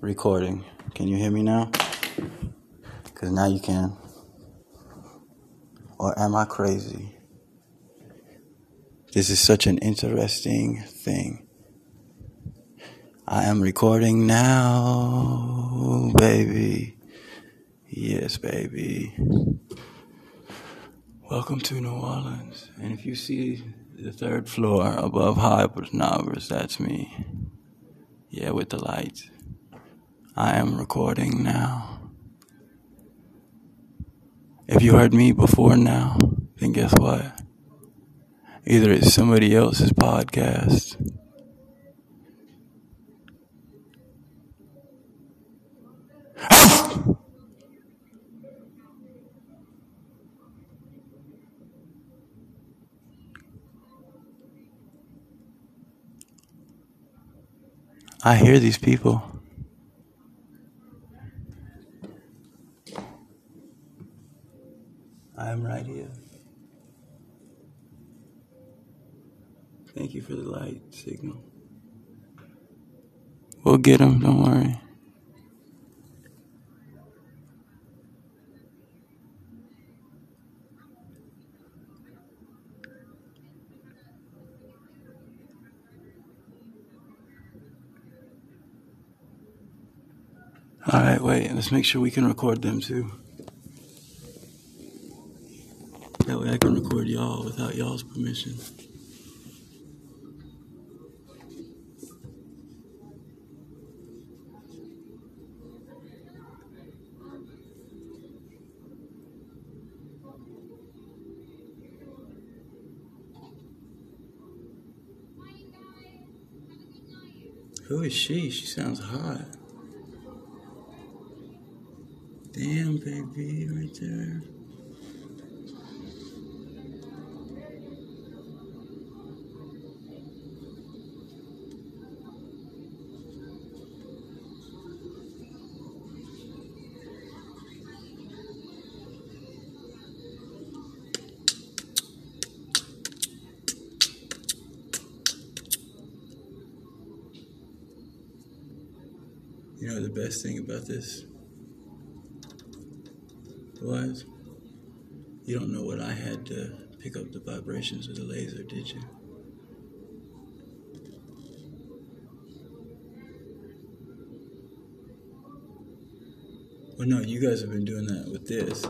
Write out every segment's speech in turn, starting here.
recording. Can you hear me now? Because now you can. Or am I crazy? This is such an interesting thing. I am recording now, baby. Yes, baby. Welcome to New Orleans. And if you see the third floor above Harper's Novers, that's me. Yeah, with the lights. I am recording now. If you heard me before now, then guess what? Either it's somebody else's podcast. I hear these people. I am right here. Thank you for the light signal. We'll get them, don't worry. All right, wait, let's make sure we can record them too. That way I can record y'all without y'all's permission. Who is she? She sounds hot. Damn, baby, right there. You know the thing about this was you don't know what I had to pick up the vibrations of the laser, did you? Well, no, you guys have been doing that with this.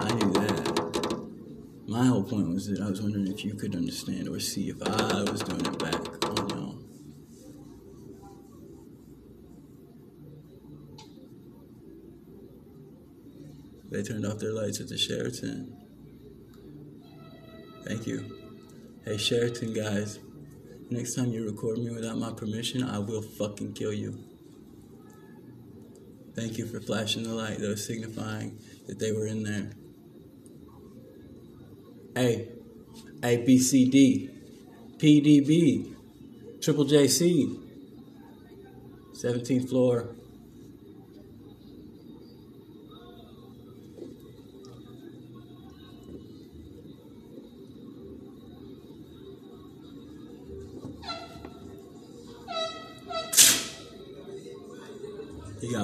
I knew that. My whole point was that I was wondering if you could understand or see if I was doing it back on y'all. They turned off their lights at the Sheraton. Thank you. Hey, Sheraton guys, next time you record me without my permission, I will fucking kill you. Thank you for flashing the light, though, signifying that they were in there. A, A, B, C, D, P, D, B, Triple J, C, 17th floor.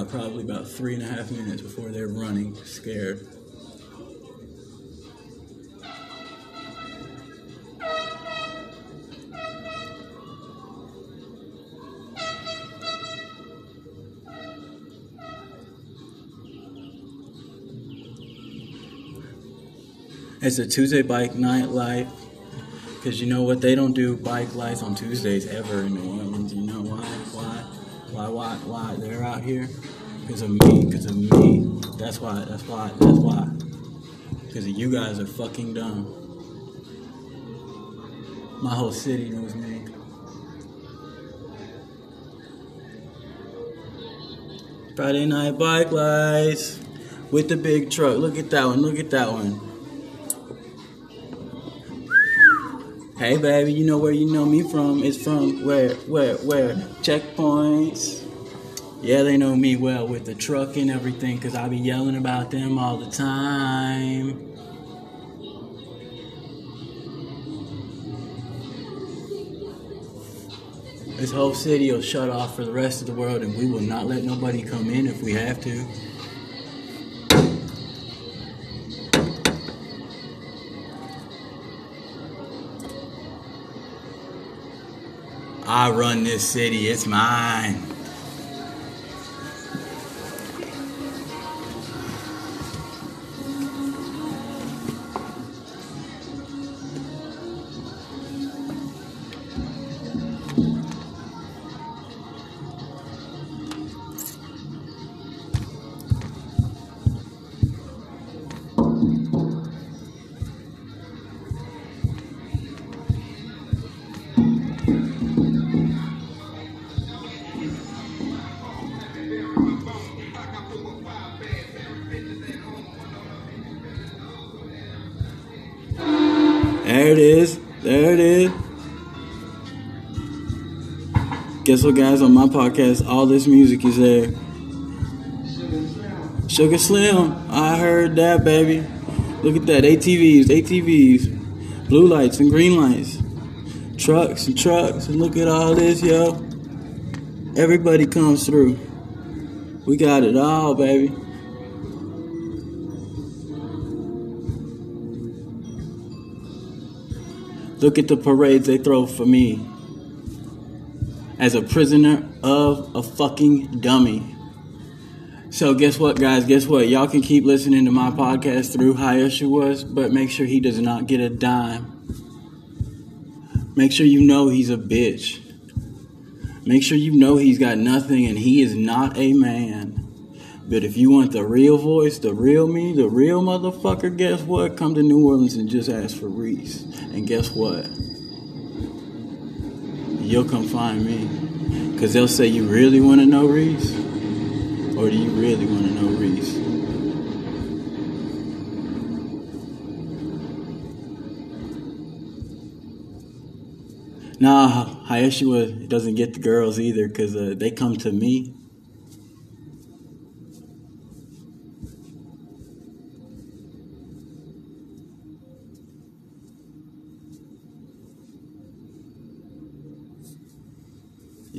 Probably about three and a half minutes before they're running, scared. It's a Tuesday bike night life. Because you know what? They don't do bike lights on Tuesdays ever in New Orleans. You know why? Why? Why? Why? Why? They're out here because of me. Because of me. That's why. That's why. That's why. Because you guys are fucking dumb. My whole city knows me. Friday night bike lights with the big truck. Look at that one. Look at that one. Hey baby, you know where you know me from? It's from where, where, where? Checkpoints. Yeah, they know me well with the truck and everything, cause I be yelling about them all the time. This whole city will shut off for the rest of the world, and we will not let nobody come in if we have to. I run this city, it's mine. There it is. There it is. Guess what, guys? On my podcast, all this music is there. Sugar Slim. I heard that, baby. Look at that. ATVs, ATVs. Blue lights and green lights. Trucks and trucks. And look at all this, yo. Everybody comes through. We got it all, baby. Look at the parades they throw for me as a prisoner of a fucking dummy. So guess what, guys? Guess what? Y'all can keep listening to my podcast through High Hiesha was, but make sure he does not get a dime. Make sure you know he's a bitch. Make sure you know he's got nothing and he is not a man. But if you want the real voice, the real me, the real motherfucker, guess what? Come to New Orleans and just ask for Reese. And guess what? You'll come find me. Because they'll say, You really want to know Reese? Or do you really want to know Reese? Nah, Hayeshua doesn't get the girls either because uh, they come to me.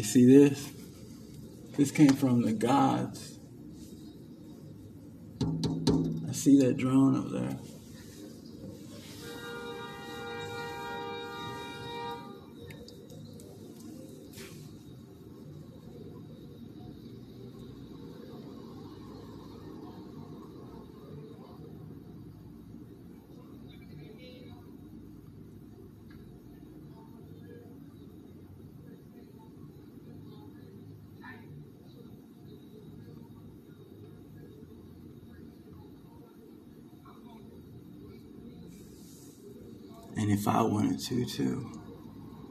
See this? This came from the gods. I see that drone over there. And if I wanted to, too.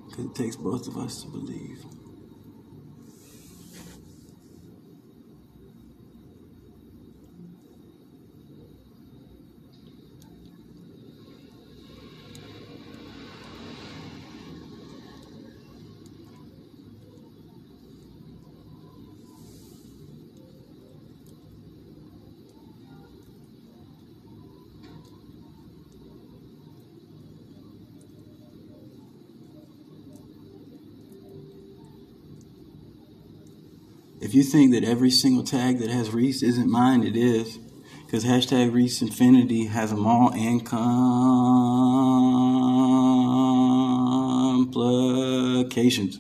Because it takes both of us to believe. If you think that every single tag that has Reese isn't mine, it is. Because hashtag Reese Infinity has them all in complications.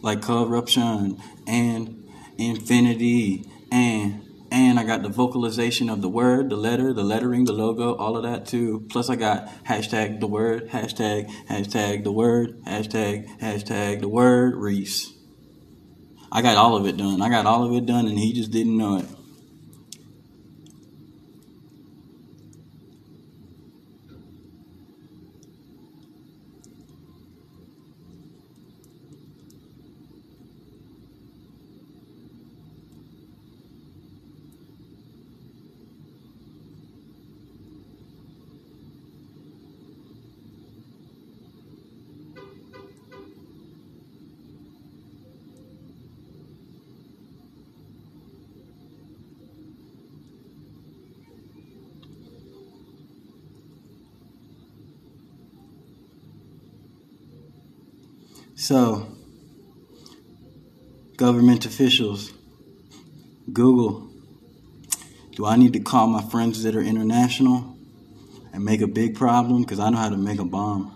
Like corruption and infinity and and I got the vocalization of the word, the letter, the lettering, the logo, all of that too. Plus I got hashtag the word, hashtag, hashtag the word, hashtag, hashtag the word, Reese. I got all of it done. I got all of it done, and he just didn't know it. So, government officials, Google, do I need to call my friends that are international and make a big problem? Because I know how to make a bomb.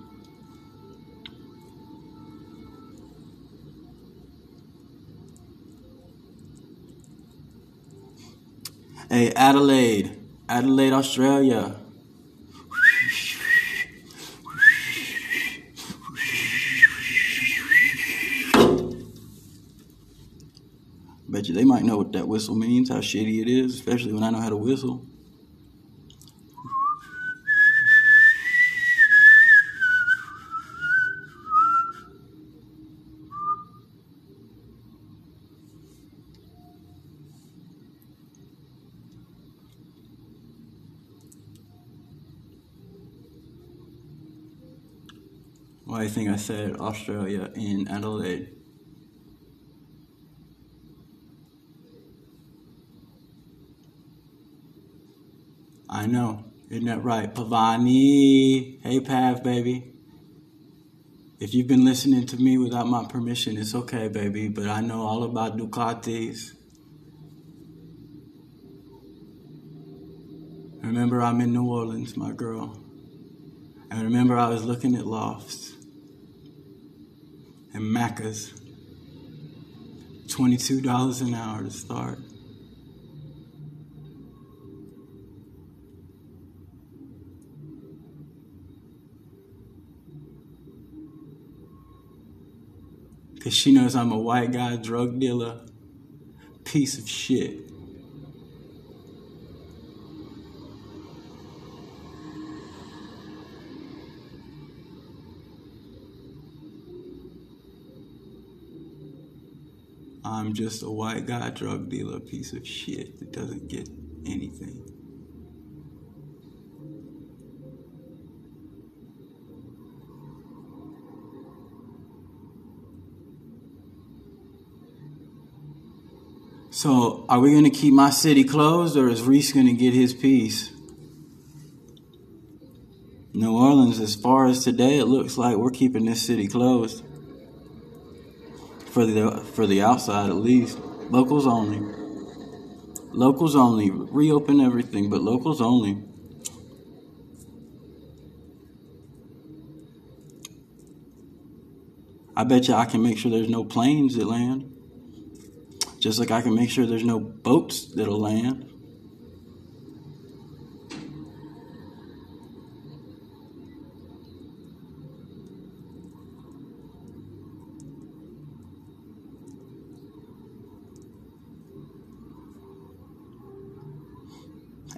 Hey, Adelaide, Adelaide, Australia. Bet they might know what that whistle means, how shitty it is, especially when I know how to whistle. Do you think I said Australia in Adelaide? I know. Isn't that right? Pavani. Hey, Pav, baby. If you've been listening to me without my permission, it's okay, baby. But I know all about Ducatis. Remember, I'm in New Orleans, my girl. And remember, I was looking at lofts and Maccas. $22 an hour to start. Because she knows I'm a white guy drug dealer, piece of shit. I'm just a white guy drug dealer, piece of shit that doesn't get anything. So, are we going to keep my city closed or is Reese going to get his piece? New Orleans, as far as today, it looks like we're keeping this city closed. For the for the outside at least. Locals only. Locals only. Reopen everything, but locals only. I bet you I can make sure there's no planes that land. Just like I can make sure there's no boats that'll land.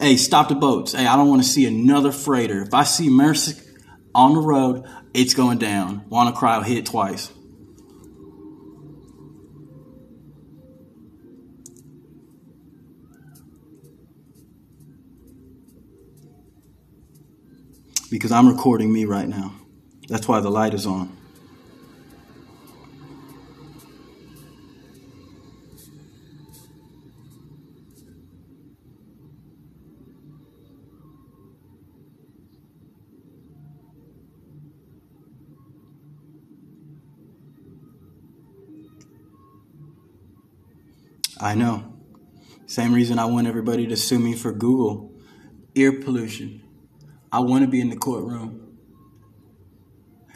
Hey, stop the boats. Hey, I don't want to see another freighter. If I see Maersk on the road, it's going down. WannaCry will hit twice. Because I'm recording me right now. That's why the light is on. I know. Same reason I want everybody to sue me for Google ear pollution. I want to be in the courtroom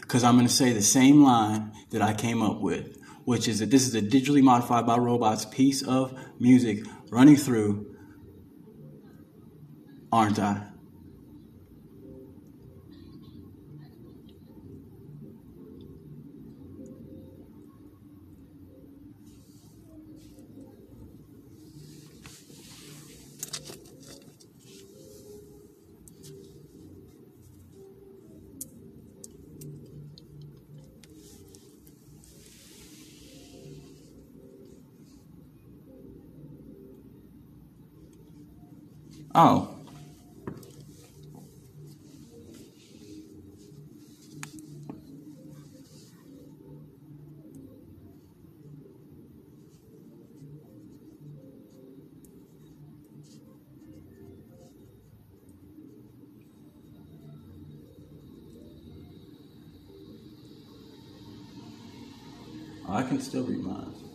because I'm going to say the same line that I came up with, which is that this is a digitally modified by robots piece of music running through, aren't I? I can still read mine.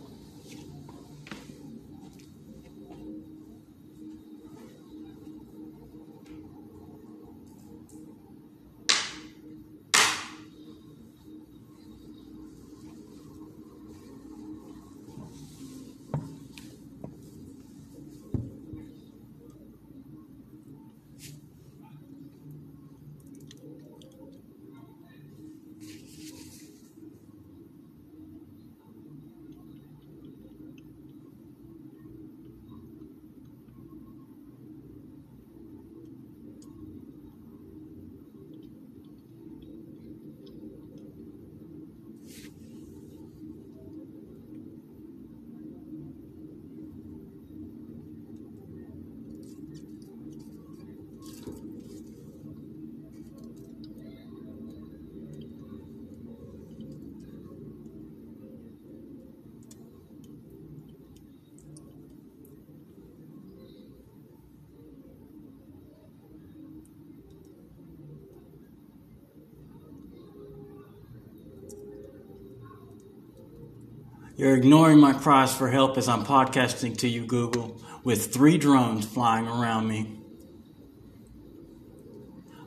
You're ignoring my cries for help as I'm podcasting to you, Google, with three drones flying around me.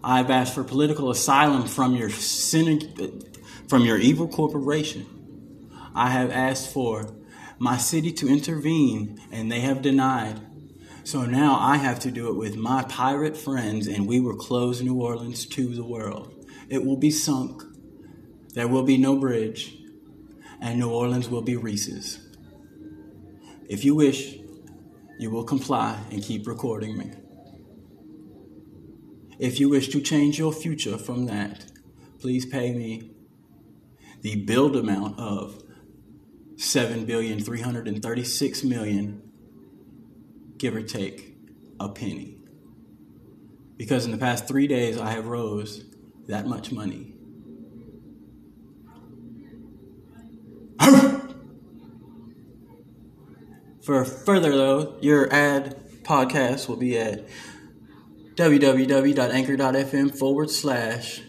I've asked for political asylum from your from your evil corporation. I have asked for my city to intervene, and they have denied. So now I have to do it with my pirate friends, and we will close New Orleans to the world. It will be sunk. There will be no bridge, and New Orleans will be Reese's. If you wish, you will comply and keep recording me. If you wish to change your future from that, please pay me the billed amount of seven billion three hundred and thirty-six million, give or take a penny. Because in the past three days I have rose that much money. For further though, your ad podcast will be at www.anchor.fm forward slash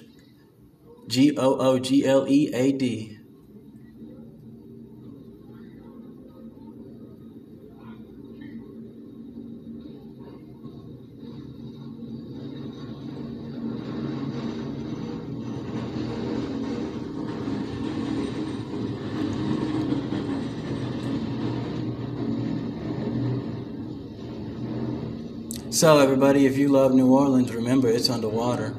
G O O G L E A D. So, everybody, if you love New Orleans, remember it's underwater.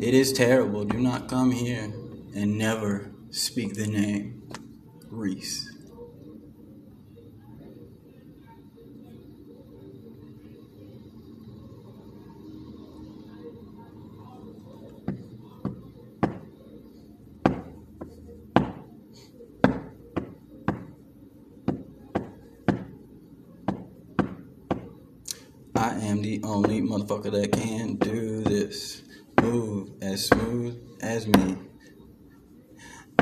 It is terrible. Do not come here and never speak the name Reese. Motherfucker that can do this. Move as smooth as me.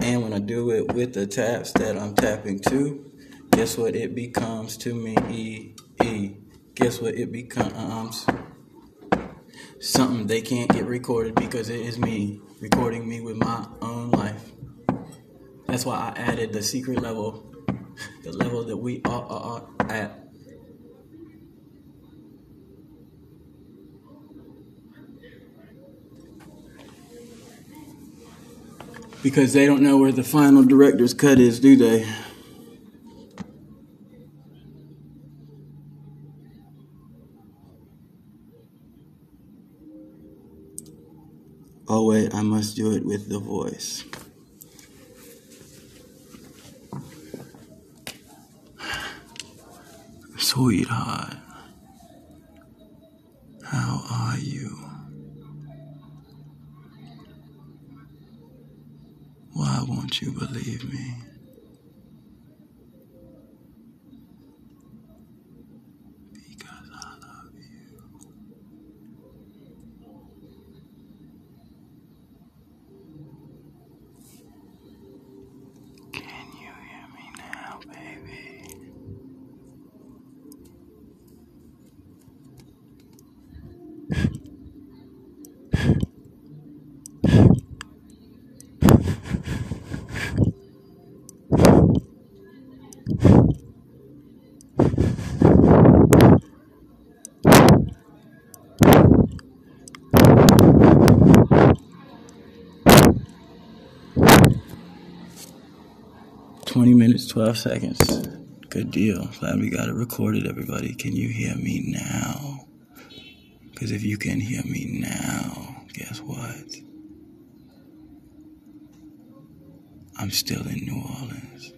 And when I do it with the taps that I'm tapping to, guess what it becomes to me? E E. Guess what it becomes? Something they can't get recorded because it is me recording me with my own life. That's why I added the secret level, the level that we are, are, are at. Because they don't know where the final director's cut is, do they? Oh, wait, I must do it with the voice. Sweetheart, how are you? You believe me? 20 minutes, 12 seconds. Good deal. Glad we got it recorded, everybody. Can you hear me now? Because if you can hear me now, guess what? I'm still in New Orleans.